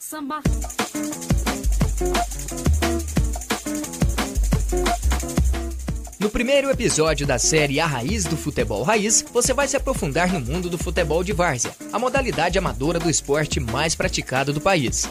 Samba. No primeiro episódio da série A Raiz do Futebol Raiz, você vai se aprofundar no mundo do futebol de várzea, a modalidade amadora do esporte mais praticado do país.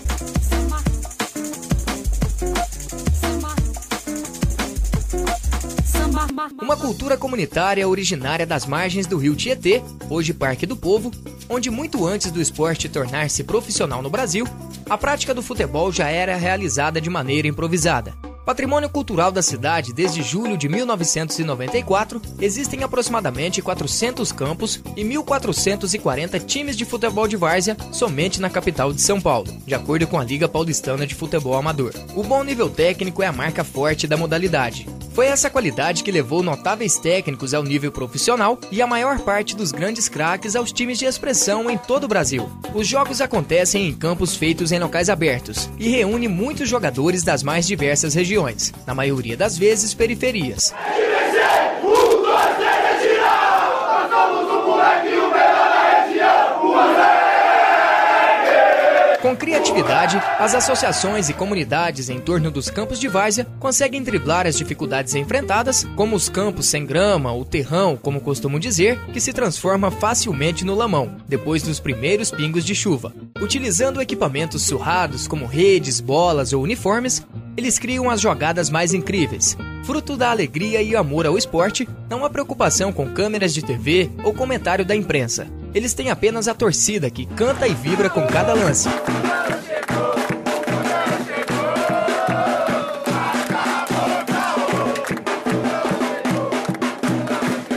Uma cultura comunitária originária das margens do rio Tietê, hoje Parque do Povo, onde muito antes do esporte tornar-se profissional no Brasil, a prática do futebol já era realizada de maneira improvisada. Patrimônio cultural da cidade desde julho de 1994, existem aproximadamente 400 campos e 1.440 times de futebol de várzea somente na capital de São Paulo, de acordo com a Liga Paulistana de Futebol Amador. O bom nível técnico é a marca forte da modalidade. Foi essa qualidade que levou notáveis técnicos ao nível profissional e a maior parte dos grandes craques aos times de expressão em todo o Brasil. Os jogos acontecem em campos feitos em locais abertos e reúne muitos jogadores das mais diversas regiões, na maioria das vezes periferias. Com criatividade, as associações e comunidades em torno dos campos de várzea conseguem driblar as dificuldades enfrentadas, como os campos sem grama ou terrão, como costumam dizer, que se transforma facilmente no lamão, depois dos primeiros pingos de chuva. Utilizando equipamentos surrados como redes, bolas ou uniformes, eles criam as jogadas mais incríveis. Fruto da alegria e amor ao esporte, não há preocupação com câmeras de TV ou comentário da imprensa. Eles têm apenas a torcida que canta e vibra com cada lance.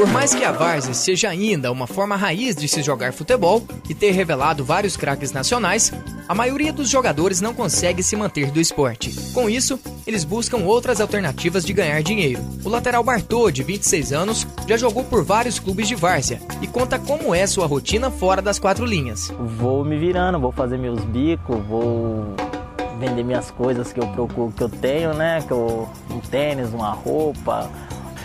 Por mais que a várzea seja ainda uma forma raiz de se jogar futebol e ter revelado vários craques nacionais, a maioria dos jogadores não consegue se manter do esporte. Com isso, eles buscam outras alternativas de ganhar dinheiro. O lateral Bartô, de 26 anos, já jogou por vários clubes de várzea e conta como é sua rotina fora das quatro linhas. Vou me virando, vou fazer meus bicos, vou vender minhas coisas que eu procuro, que eu tenho, né? Que eu, um tênis, uma roupa.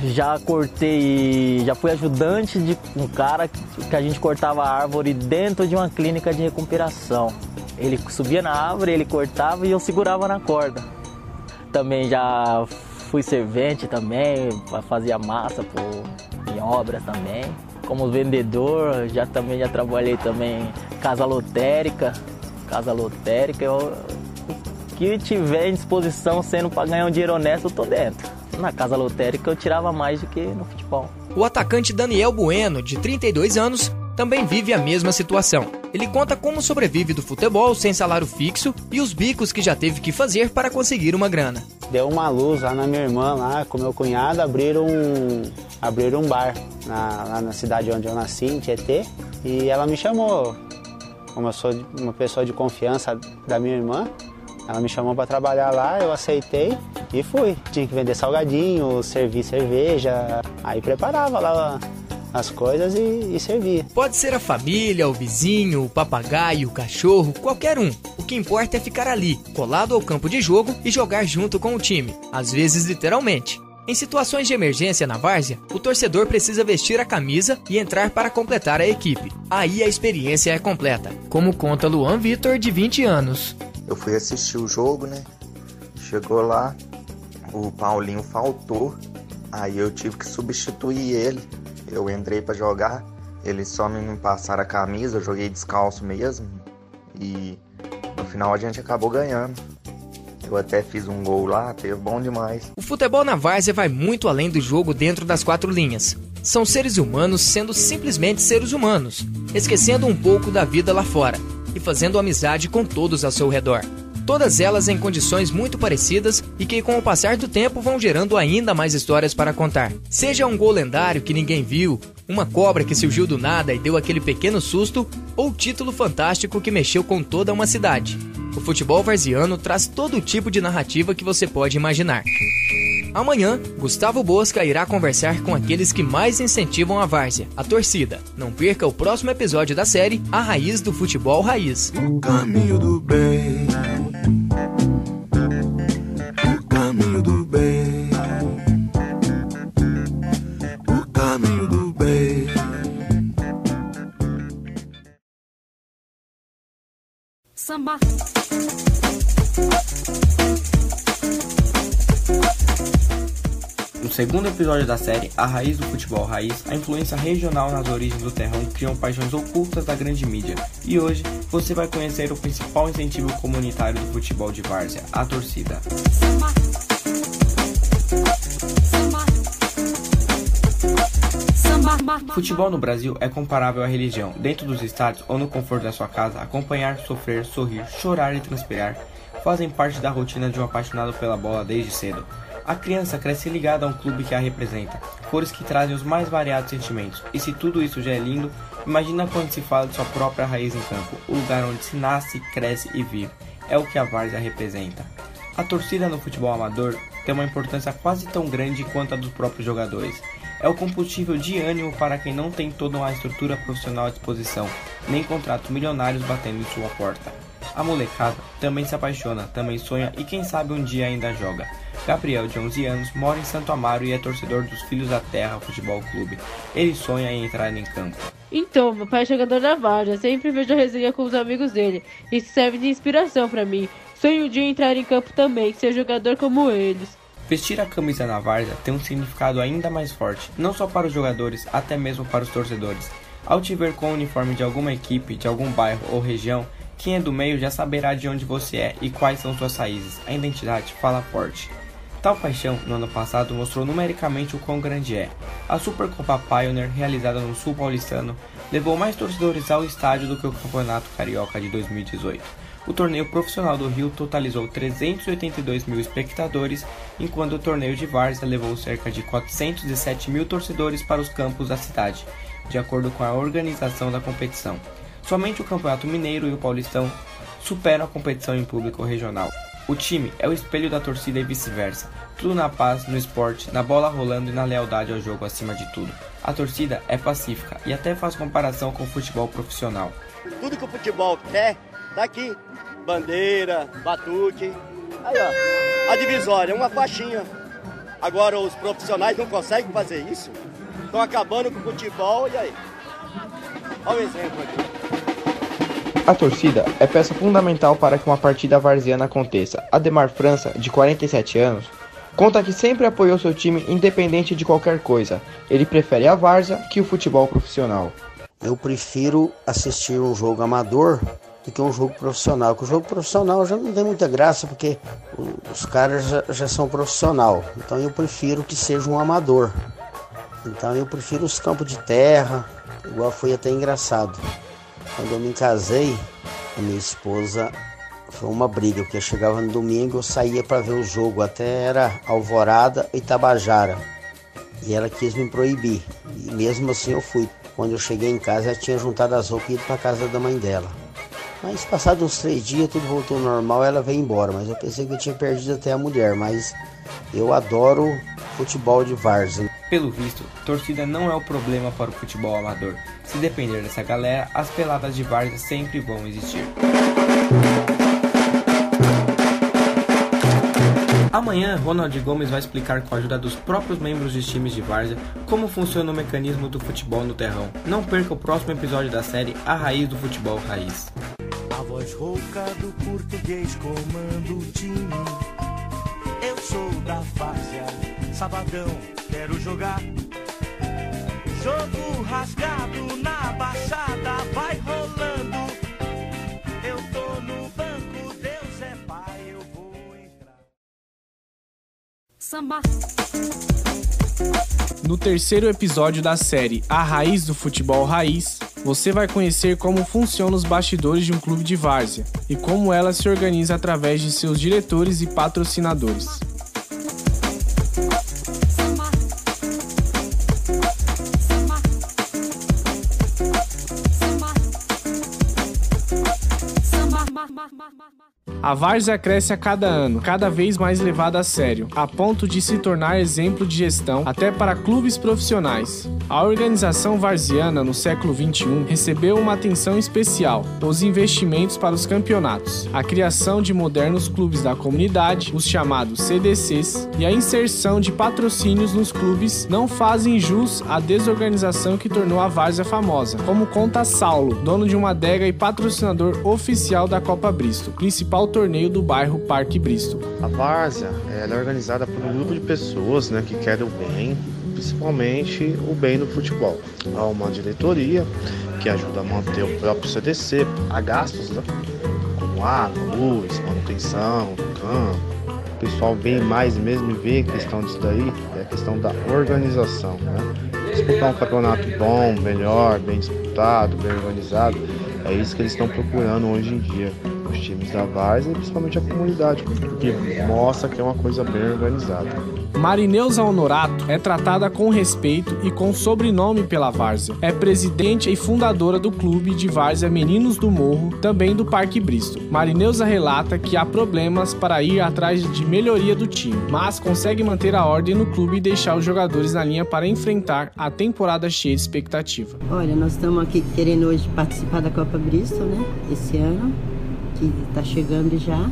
Já cortei, já fui ajudante de um cara que a gente cortava árvore dentro de uma clínica de recuperação. Ele subia na árvore, ele cortava e eu segurava na corda. Também já fui servente também, fazia massa por, em obras também. Como vendedor, já também já trabalhei também casa lotérica, casa lotérica, eu, o que tiver em disposição sendo para ganhar um dinheiro honesto, eu tô dentro. Na casa lotérica eu tirava mais do que no futebol. O atacante Daniel Bueno, de 32 anos, também vive a mesma situação. Ele conta como sobrevive do futebol sem salário fixo e os bicos que já teve que fazer para conseguir uma grana. Deu uma luz lá na minha irmã, lá com meu cunhado, abriram um, abriram um bar na, lá na cidade onde eu nasci, em Tietê. E ela me chamou, como eu sou uma pessoa de confiança da minha irmã, ela me chamou para trabalhar lá, eu aceitei e fui. Tinha que vender salgadinho, servir cerveja, aí preparava lá as coisas e, e servia. Pode ser a família, o vizinho, o papagaio, o cachorro, qualquer um. O que importa é ficar ali, colado ao campo de jogo e jogar junto com o time, às vezes literalmente. Em situações de emergência na várzea, o torcedor precisa vestir a camisa e entrar para completar a equipe. Aí a experiência é completa, como conta Luan Vitor, de 20 anos. Eu fui assistir o jogo, né? Chegou lá, o Paulinho faltou, aí eu tive que substituir ele. Eu entrei para jogar, eles só me passaram a camisa, eu joguei descalço mesmo e no final a gente acabou ganhando. Eu até fiz um gol lá, teve bom demais. O futebol na várzea vai muito além do jogo dentro das quatro linhas. São seres humanos sendo simplesmente seres humanos, esquecendo um pouco da vida lá fora e fazendo amizade com todos ao seu redor. Todas elas em condições muito parecidas e que, com o passar do tempo, vão gerando ainda mais histórias para contar. Seja um gol lendário que ninguém viu, uma cobra que surgiu do nada e deu aquele pequeno susto, ou título fantástico que mexeu com toda uma cidade. O futebol varziano traz todo tipo de narrativa que você pode imaginar. Amanhã, Gustavo Bosca irá conversar com aqueles que mais incentivam a várzea, a torcida. Não perca o próximo episódio da série A Raiz do Futebol Raiz. O caminho do bem. O caminho do bem. O caminho do bem. Samba. Segundo episódio da série A Raiz do Futebol Raiz, a influência regional nas origens do terrão criam paixões ocultas da grande mídia. E hoje você vai conhecer o principal incentivo comunitário do futebol de várzea, a torcida. Futebol no Brasil é comparável à religião. Dentro dos estádios ou no conforto da sua casa, acompanhar, sofrer, sorrir, chorar e transpirar fazem parte da rotina de um apaixonado pela bola desde cedo. A criança cresce ligada a um clube que a representa, cores que trazem os mais variados sentimentos. E se tudo isso já é lindo, imagina quando se fala de sua própria raiz em campo, o lugar onde se nasce, cresce e vive. É o que a várzea representa. A torcida no futebol amador tem uma importância quase tão grande quanto a dos próprios jogadores. É o combustível de ânimo para quem não tem toda uma estrutura profissional à disposição, nem contratos milionários batendo em sua porta. A molecada também se apaixona, também sonha e quem sabe um dia ainda joga. Gabriel, de 11 anos, mora em Santo Amaro e é torcedor dos Filhos da Terra Futebol Clube. Ele sonha em entrar em campo. Então, meu pai é jogador da Várzea, sempre vejo a resenha com os amigos dele. Isso serve de inspiração para mim. Sonho um dia entrar em campo também, ser jogador como eles. Vestir a camisa na Várzea tem um significado ainda mais forte, não só para os jogadores, até mesmo para os torcedores. Ao te ver com o uniforme de alguma equipe, de algum bairro ou região, quem é do meio já saberá de onde você é e quais são suas raízes. A identidade fala forte. Tal paixão, no ano passado, mostrou numericamente o quão grande é. A Supercopa Pioneer, realizada no sul paulistano, levou mais torcedores ao estádio do que o Campeonato Carioca de 2018. O torneio profissional do Rio totalizou 382 mil espectadores, enquanto o torneio de Várzea levou cerca de 407 mil torcedores para os campos da cidade, de acordo com a organização da competição. Somente o Campeonato Mineiro e o Paulistão superam a competição em público regional. O time é o espelho da torcida e vice-versa. Tudo na paz, no esporte, na bola rolando e na lealdade ao jogo acima de tudo. A torcida é pacífica e até faz comparação com o futebol profissional. Tudo que o futebol quer, tá aqui. Bandeira, batuque. Aí, ó. A divisória, uma faixinha. Agora os profissionais não conseguem fazer isso. Estão acabando com o futebol e aí. Olha o exemplo aqui. A torcida é peça fundamental para que uma partida varziana aconteça. Ademar França, de 47 anos, conta que sempre apoiou seu time independente de qualquer coisa. Ele prefere a várzea que o futebol profissional. Eu prefiro assistir um jogo amador do que um jogo profissional. Porque o jogo profissional já não tem muita graça porque os caras já, já são profissional. Então eu prefiro que seja um amador. Então eu prefiro os campos de terra, igual foi até engraçado. Quando eu me casei, a minha esposa foi uma briga, porque eu chegava no domingo, eu saía para ver o jogo, até era Alvorada e Tabajara. E ela quis me proibir. E mesmo assim eu fui. Quando eu cheguei em casa, ela tinha juntado as roupas e ido para casa da mãe dela. Mas passados uns três dias, tudo voltou ao normal, ela veio embora. Mas eu pensei que eu tinha perdido até a mulher. Mas eu adoro futebol de várzea. Pelo visto, torcida não é o problema para o futebol amador. Se depender dessa galera, as peladas de várzea sempre vão existir. Amanhã, Ronald Gomes vai explicar com a ajuda dos próprios membros dos times de várzea como funciona o mecanismo do futebol no terrão. Não perca o próximo episódio da série A Raiz do Futebol Raiz. A voz rouca do português comanda o time. Eu sou da várzea, sabadão, quero jogar. Jogo rasgado na baixada, vai rolando. Eu tô no banco, Deus é pai, eu vou entrar. Samba. No terceiro episódio da série A Raiz do Futebol Raiz, você vai conhecer como funcionam os bastidores de um clube de várzea e como ela se organiza através de seus diretores e patrocinadores. A várzea cresce a cada ano, cada vez mais levada a sério, a ponto de se tornar exemplo de gestão até para clubes profissionais. A organização varziana no século XXI recebeu uma atenção especial: os investimentos para os campeonatos, a criação de modernos clubes da comunidade, os chamados CDCs, e a inserção de patrocínios nos clubes não fazem jus à desorganização que tornou a várzea famosa, como conta Saulo, dono de uma adega e patrocinador oficial da Copa Brisco. Bristo, principal torneio do bairro Parque Bristo. A várzea é organizada por um grupo de pessoas né, que querem o bem, principalmente o bem no futebol. Há uma diretoria que ajuda a manter o próprio CDC, a gastos, né, como água, luz, manutenção campo. O pessoal vem mais mesmo e vê a questão disso daí, é a questão da organização. Né? Disputar um campeonato bom, melhor, bem disputado, bem organizado, é isso que eles estão procurando hoje em dia os times da Várzea e principalmente a comunidade, porque mostra que é uma coisa bem organizada. Marineuza Honorato é tratada com respeito e com sobrenome pela Várzea. É presidente e fundadora do clube de Várzea Meninos do Morro, também do Parque Bristo. Marineuza relata que há problemas para ir atrás de melhoria do time, mas consegue manter a ordem no clube e deixar os jogadores na linha para enfrentar a temporada cheia de expectativa. Olha, nós estamos aqui querendo hoje participar da Copa Bristol, né? Esse ano, que está chegando já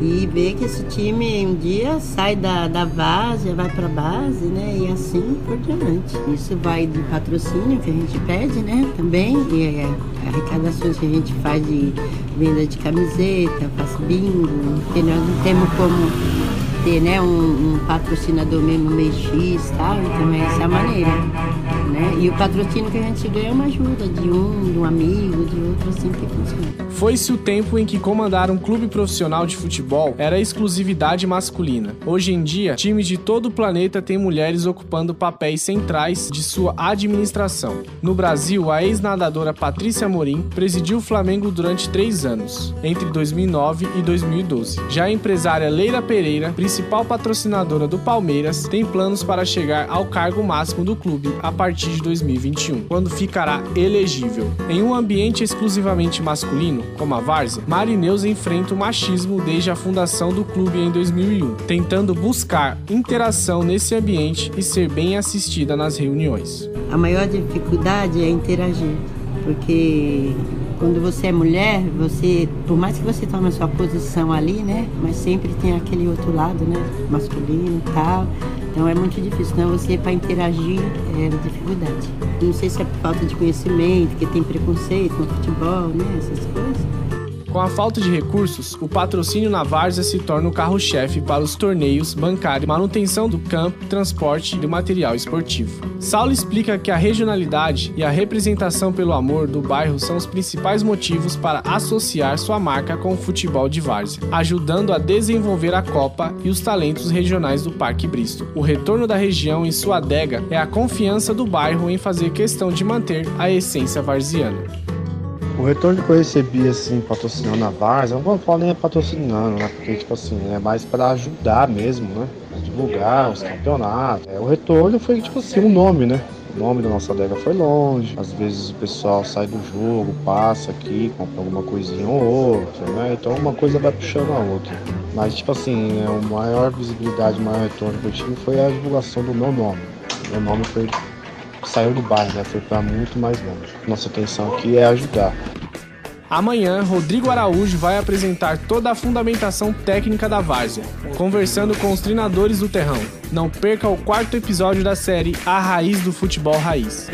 e ver que esse time um dia sai da, da base, vai para a base, né? E assim por diante. Isso vai de patrocínio que a gente pede, né? Também, e é, arrecadações que a gente faz de venda de camiseta, faz bingo, porque nós não temos como ter né, um, um patrocinador mesmo mês X tal, então essa é a maneira. Né? E o patrocínio que a gente ganha é uma ajuda de um, de um amigo, de outro, assim que funciona. Foi-se o tempo em que comandar um clube profissional de futebol era exclusividade masculina. Hoje em dia, times de todo o planeta têm mulheres ocupando papéis centrais de sua administração. No Brasil, a ex-nadadora Patrícia Morim presidiu o Flamengo durante três anos, entre 2009 e 2012. Já a empresária Leila Pereira, principal patrocinadora do Palmeiras, tem planos para chegar ao cargo máximo do clube a partir de 2021, quando ficará elegível. Em um ambiente exclusivamente masculino, como a Várzea, Marineusa enfrenta o machismo desde a fundação do clube em 2001, tentando buscar interação nesse ambiente e ser bem assistida nas reuniões. A maior dificuldade é interagir, porque quando você é mulher, você, por mais que você tome a sua posição ali, né, mas sempre tem aquele outro lado, né, masculino e tal. Então é muito difícil. Então você para interagir é dificuldade. Não sei se é por falta de conhecimento, que tem preconceito no futebol, né, essas coisas. Com a falta de recursos, o patrocínio na várzea se torna o carro-chefe para os torneios, bancário, manutenção do campo, transporte e material esportivo. Saulo explica que a regionalidade e a representação pelo amor do bairro são os principais motivos para associar sua marca com o futebol de várzea, ajudando a desenvolver a Copa e os talentos regionais do Parque Bristo. O retorno da região em sua adega é a confiança do bairro em fazer questão de manter a essência varziana. O retorno que eu recebi, assim, patrocinando a Varsa, não falo nem é patrocinando, né? Porque, tipo assim, é mais para ajudar mesmo, né? Divulgar os campeonatos. É, o retorno foi, tipo assim, um nome, né? O nome da nossa adega foi longe. Às vezes o pessoal sai do jogo, passa aqui, compra alguma coisinha ou outra, né? Então uma coisa vai puxando a outra. Mas, tipo assim, é, a maior visibilidade, o maior retorno que eu tive foi a divulgação do meu nome. Meu nome foi saiu do bairro, né? Foi para muito mais longe. Nossa intenção aqui é ajudar. Amanhã, Rodrigo Araújo vai apresentar toda a fundamentação técnica da várzea, conversando com os treinadores do terrão. Não perca o quarto episódio da série A Raiz do Futebol Raiz.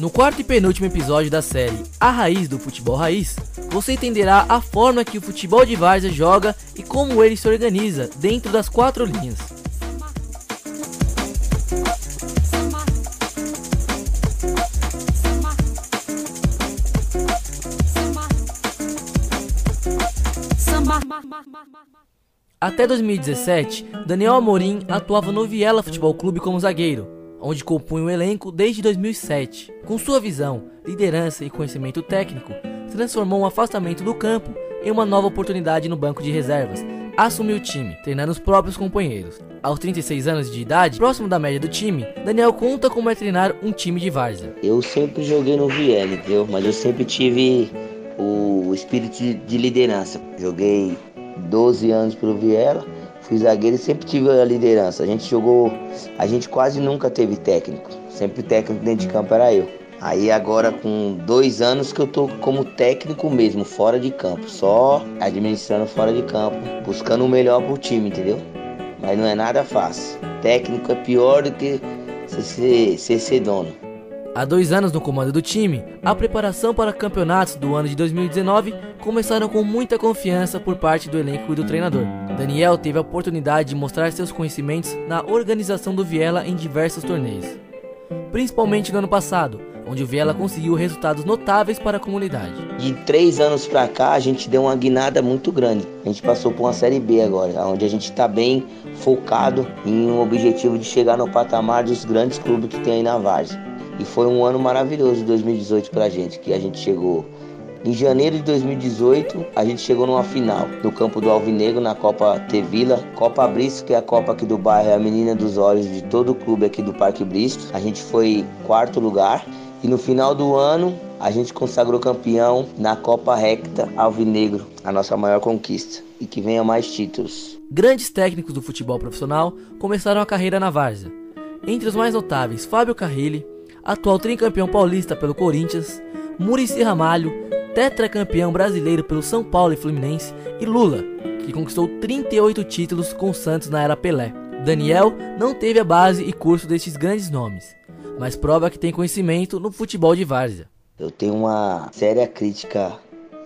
No quarto e penúltimo episódio da série A Raiz do Futebol Raiz, você entenderá a forma que o futebol de várzea joga e como ele se organiza dentro das quatro linhas. Até 2017, Daniel Amorim atuava no Viela Futebol Clube como zagueiro, onde compunha o elenco desde 2007. Com sua visão, liderança e conhecimento técnico, transformou um afastamento do campo em uma nova oportunidade no banco de reservas. Assumiu o time, treinando os próprios companheiros. Aos 36 anos de idade, próximo da média do time, Daniel conta como é treinar um time de várzea. Eu sempre joguei no Viela, entendeu? Mas eu sempre tive o espírito de liderança. Joguei 12 anos pro Viela, fui zagueiro e sempre tive a liderança. A gente jogou, a gente quase nunca teve técnico. Sempre o técnico dentro de campo era eu. Aí agora com dois anos que eu tô como técnico mesmo, fora de campo, só administrando fora de campo, buscando o melhor pro time, entendeu? Mas não é nada fácil. Técnico é pior do que ser, ser, ser dono. Há dois anos no comando do time, a preparação para campeonatos do ano de 2019 começaram com muita confiança por parte do elenco e do treinador. Daniel teve a oportunidade de mostrar seus conhecimentos na organização do Viela em diversos torneios, principalmente no ano passado, onde o Viela conseguiu resultados notáveis para a comunidade. De três anos para cá, a gente deu uma guinada muito grande. A gente passou por uma Série B agora, onde a gente está bem focado em um objetivo de chegar no patamar dos grandes clubes que tem aí na Várzea. E foi um ano maravilhoso 2018 pra gente, que a gente chegou em janeiro de 2018, a gente chegou numa final do campo do Alvinegro na Copa Tevila, Copa Bristo, que é a Copa aqui do bairro, é a menina dos olhos de todo o clube aqui do Parque Bristo. A gente foi quarto lugar e no final do ano a gente consagrou campeão na Copa Recta Alvinegro, a nossa maior conquista e que venha mais títulos. Grandes técnicos do futebol profissional começaram a carreira na Várzea. Entre os mais notáveis, Fábio Carrilli, atual tricampeão paulista pelo Corinthians, Murici Ramalho, tetracampeão brasileiro pelo São Paulo e Fluminense, e Lula, que conquistou 38 títulos com o Santos na era Pelé. Daniel não teve a base e curso destes grandes nomes, mas prova que tem conhecimento no futebol de várzea. Eu tenho uma séria crítica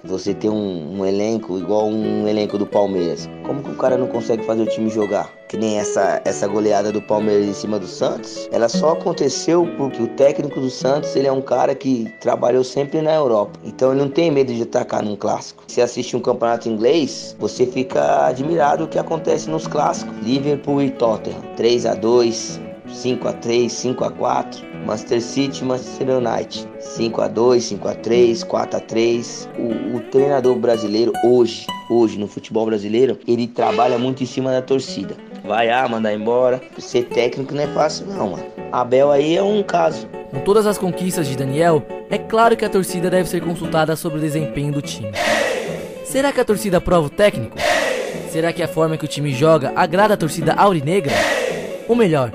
você ter um, um, elenco igual um elenco do Palmeiras. Como que o cara não consegue fazer o time jogar? Que nem essa, essa goleada do Palmeiras em cima do Santos. Ela só aconteceu porque o técnico do Santos ele é um cara que trabalhou sempre na Europa. Então ele não tem medo de atacar num clássico. Se assiste um campeonato inglês, você fica admirado o que acontece nos clássicos. Liverpool e Tottenham. 3 a 2 5 a 3 5 a 4 Manchester City, Manchester United. 5 a 2, 5 a 3, 4 a 3. O, o, treinador brasileiro hoje, hoje no futebol brasileiro, ele trabalha muito em cima da torcida. Vai ah, mandar embora. Ser técnico não é fácil não, mano. Abel aí é um caso. Com todas as conquistas de Daniel, é claro que a torcida deve ser consultada sobre o desempenho do time. Será que a torcida aprova o técnico? Será que a forma que o time joga agrada a torcida aurinegra? Ou melhor,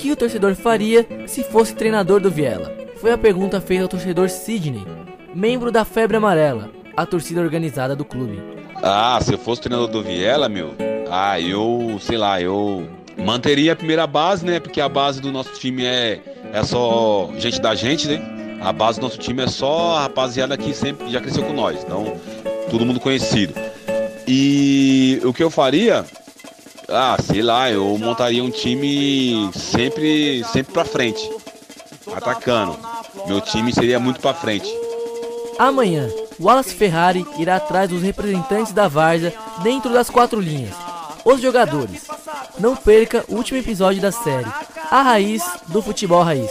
que o torcedor faria se fosse treinador do Viela? Foi a pergunta feita ao torcedor Sidney, membro da Febre Amarela, a torcida organizada do clube. Ah, se eu fosse treinador do Viela, meu, ah, eu, sei lá, eu manteria a primeira base, né? Porque a base do nosso time é, é só gente da gente, né? A base do nosso time é só a rapaziada que sempre já cresceu com nós. Então, todo mundo conhecido. E o que eu faria ah, sei lá, eu montaria um time sempre, sempre pra frente, atacando. Meu time seria muito pra frente. Amanhã, Wallace Ferrari irá atrás dos representantes da Várzea dentro das quatro linhas. Os jogadores. Não perca o último episódio da série, A Raiz do Futebol Raiz.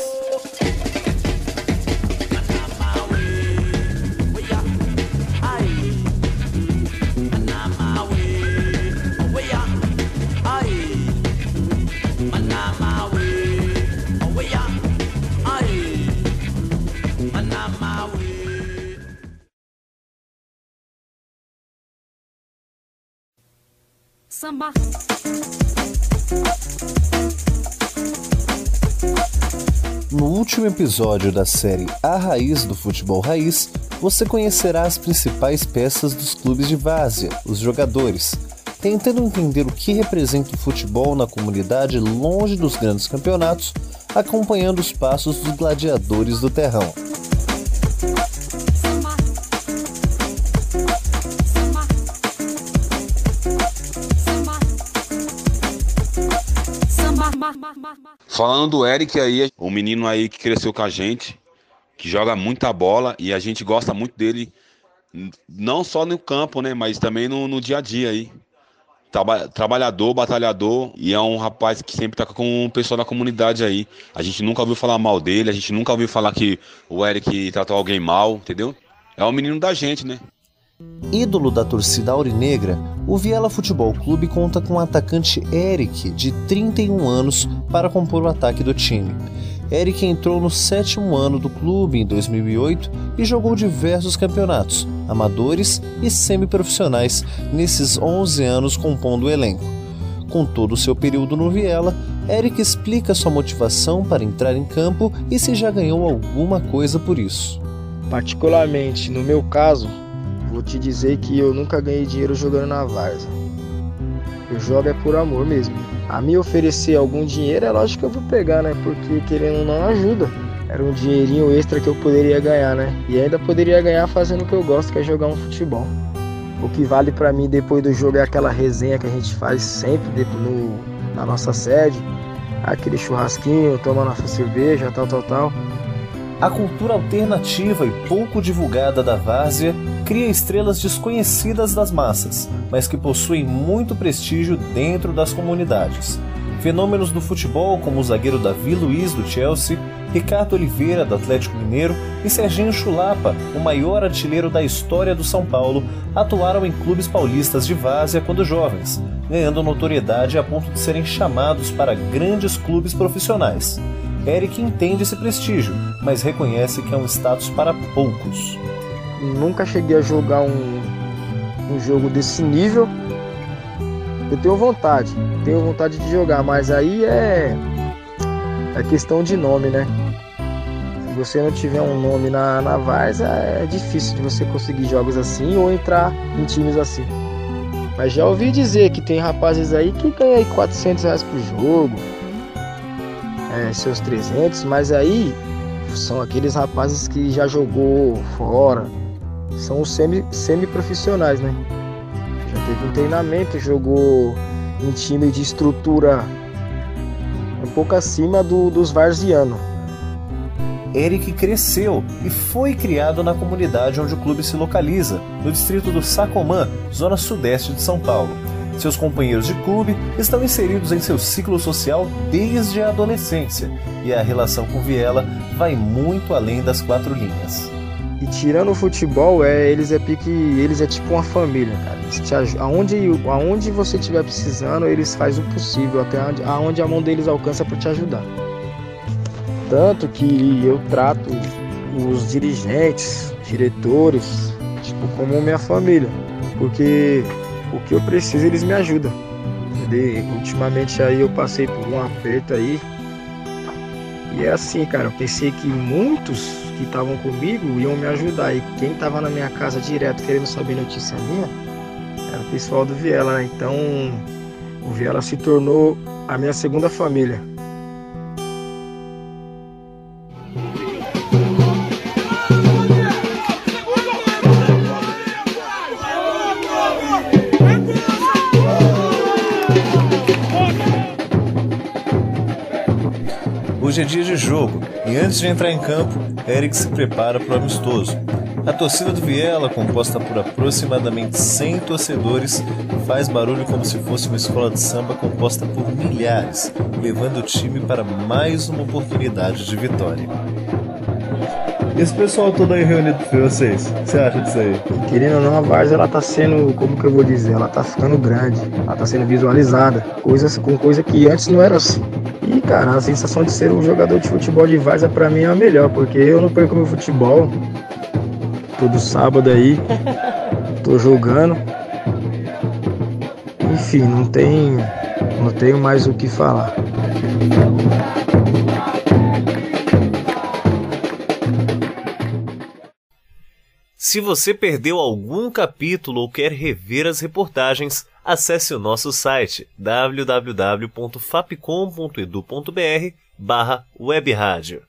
Samba. No último episódio da série A Raiz do Futebol Raiz, você conhecerá as principais peças dos clubes de várzea, os jogadores, tentando entender o que representa o futebol na comunidade longe dos grandes campeonatos, acompanhando os passos dos gladiadores do terrão. Falando do Eric aí, o menino aí que cresceu com a gente, que joga muita bola e a gente gosta muito dele, não só no campo, né, mas também no, no dia a dia aí. Traba trabalhador, batalhador e é um rapaz que sempre tá com o pessoal da comunidade aí. A gente nunca ouviu falar mal dele, a gente nunca ouviu falar que o Eric tratou alguém mal, entendeu? É o menino da gente, né? Ídolo da torcida aurinegra, o Viela Futebol Clube conta com o atacante Eric, de 31 anos, para compor o ataque do time. Eric entrou no sétimo ano do clube em 2008 e jogou diversos campeonatos, amadores e semiprofissionais, nesses 11 anos compondo o elenco. Com todo o seu período no Viela, Eric explica sua motivação para entrar em campo e se já ganhou alguma coisa por isso. Particularmente no meu caso, vou te dizer que eu nunca ganhei dinheiro jogando na Varsa. Eu jogo é por amor mesmo. A me oferecer algum dinheiro é lógico que eu vou pegar, né? Porque querendo não ajuda. Era um dinheirinho extra que eu poderia ganhar, né? E ainda poderia ganhar fazendo o que eu gosto, que é jogar um futebol. O que vale para mim depois do jogo é aquela resenha que a gente faz sempre no, na nossa sede. Aquele churrasquinho, toma nossa cerveja, tal, tal, tal. A cultura alternativa e pouco divulgada da várzea cria estrelas desconhecidas das massas, mas que possuem muito prestígio dentro das comunidades. Fenômenos do futebol como o zagueiro Davi Luiz do Chelsea, Ricardo Oliveira do Atlético Mineiro e Serginho Chulapa, o maior artilheiro da história do São Paulo, atuaram em clubes paulistas de várzea quando jovens, ganhando notoriedade a ponto de serem chamados para grandes clubes profissionais. Eric entende esse prestígio, mas reconhece que é um status para poucos. Nunca cheguei a jogar um, um jogo desse nível. Eu tenho vontade, tenho vontade de jogar, mas aí é, é questão de nome, né? Se você não tiver um nome na, na Varsa, é difícil de você conseguir jogos assim ou entrar em times assim. Mas já ouvi dizer que tem rapazes aí que ganham 400 reais por jogo, é, seus 300, mas aí são aqueles rapazes que já jogou fora, são os semi, semi-profissionais, né? Já teve um treinamento, jogou em time de estrutura um pouco acima do, dos varzianos. Eric cresceu e foi criado na comunidade onde o clube se localiza, no distrito do Sacomã, zona sudeste de São Paulo. Seus companheiros de clube estão inseridos em seu ciclo social desde a adolescência e a relação com Viela vai muito além das quatro linhas. E tirando o futebol, é, eles é pique, eles é tipo uma família, cara. Te, aonde, aonde você estiver precisando, eles fazem o possível, até onde, aonde a mão deles alcança para te ajudar. Tanto que eu trato os dirigentes, diretores, tipo, como minha família. Porque o que eu preciso eles me ajudam. Entendeu? Ultimamente aí eu passei por um aperto aí. E é assim, cara, eu pensei que muitos que estavam comigo iam me ajudar. E quem estava na minha casa direto querendo saber notícia minha era o pessoal do Viela, né? Então o Viela se tornou a minha segunda família. Dia de jogo e antes de entrar em campo, Eric se prepara para o amistoso. A torcida do Viela, composta por aproximadamente 100 torcedores, faz barulho como se fosse uma escola de samba composta por milhares, levando o time para mais uma oportunidade de vitória. Esse pessoal todo aí reunido com vocês, o que você acha disso aí? Querendo ou não, a Varsa ela tá sendo, como que eu vou dizer, ela tá ficando grande, ela tá sendo visualizada, coisas com coisa que antes não era assim. E cara, a sensação de ser um jogador de futebol de Varsa pra mim é a melhor, porque eu não perco meu futebol. Todo sábado aí, tô jogando. Enfim, não tem. Não tenho mais o que falar. Se você perdeu algum capítulo ou quer rever as reportagens, acesse o nosso site www.fapcom.edu.br barra webradio.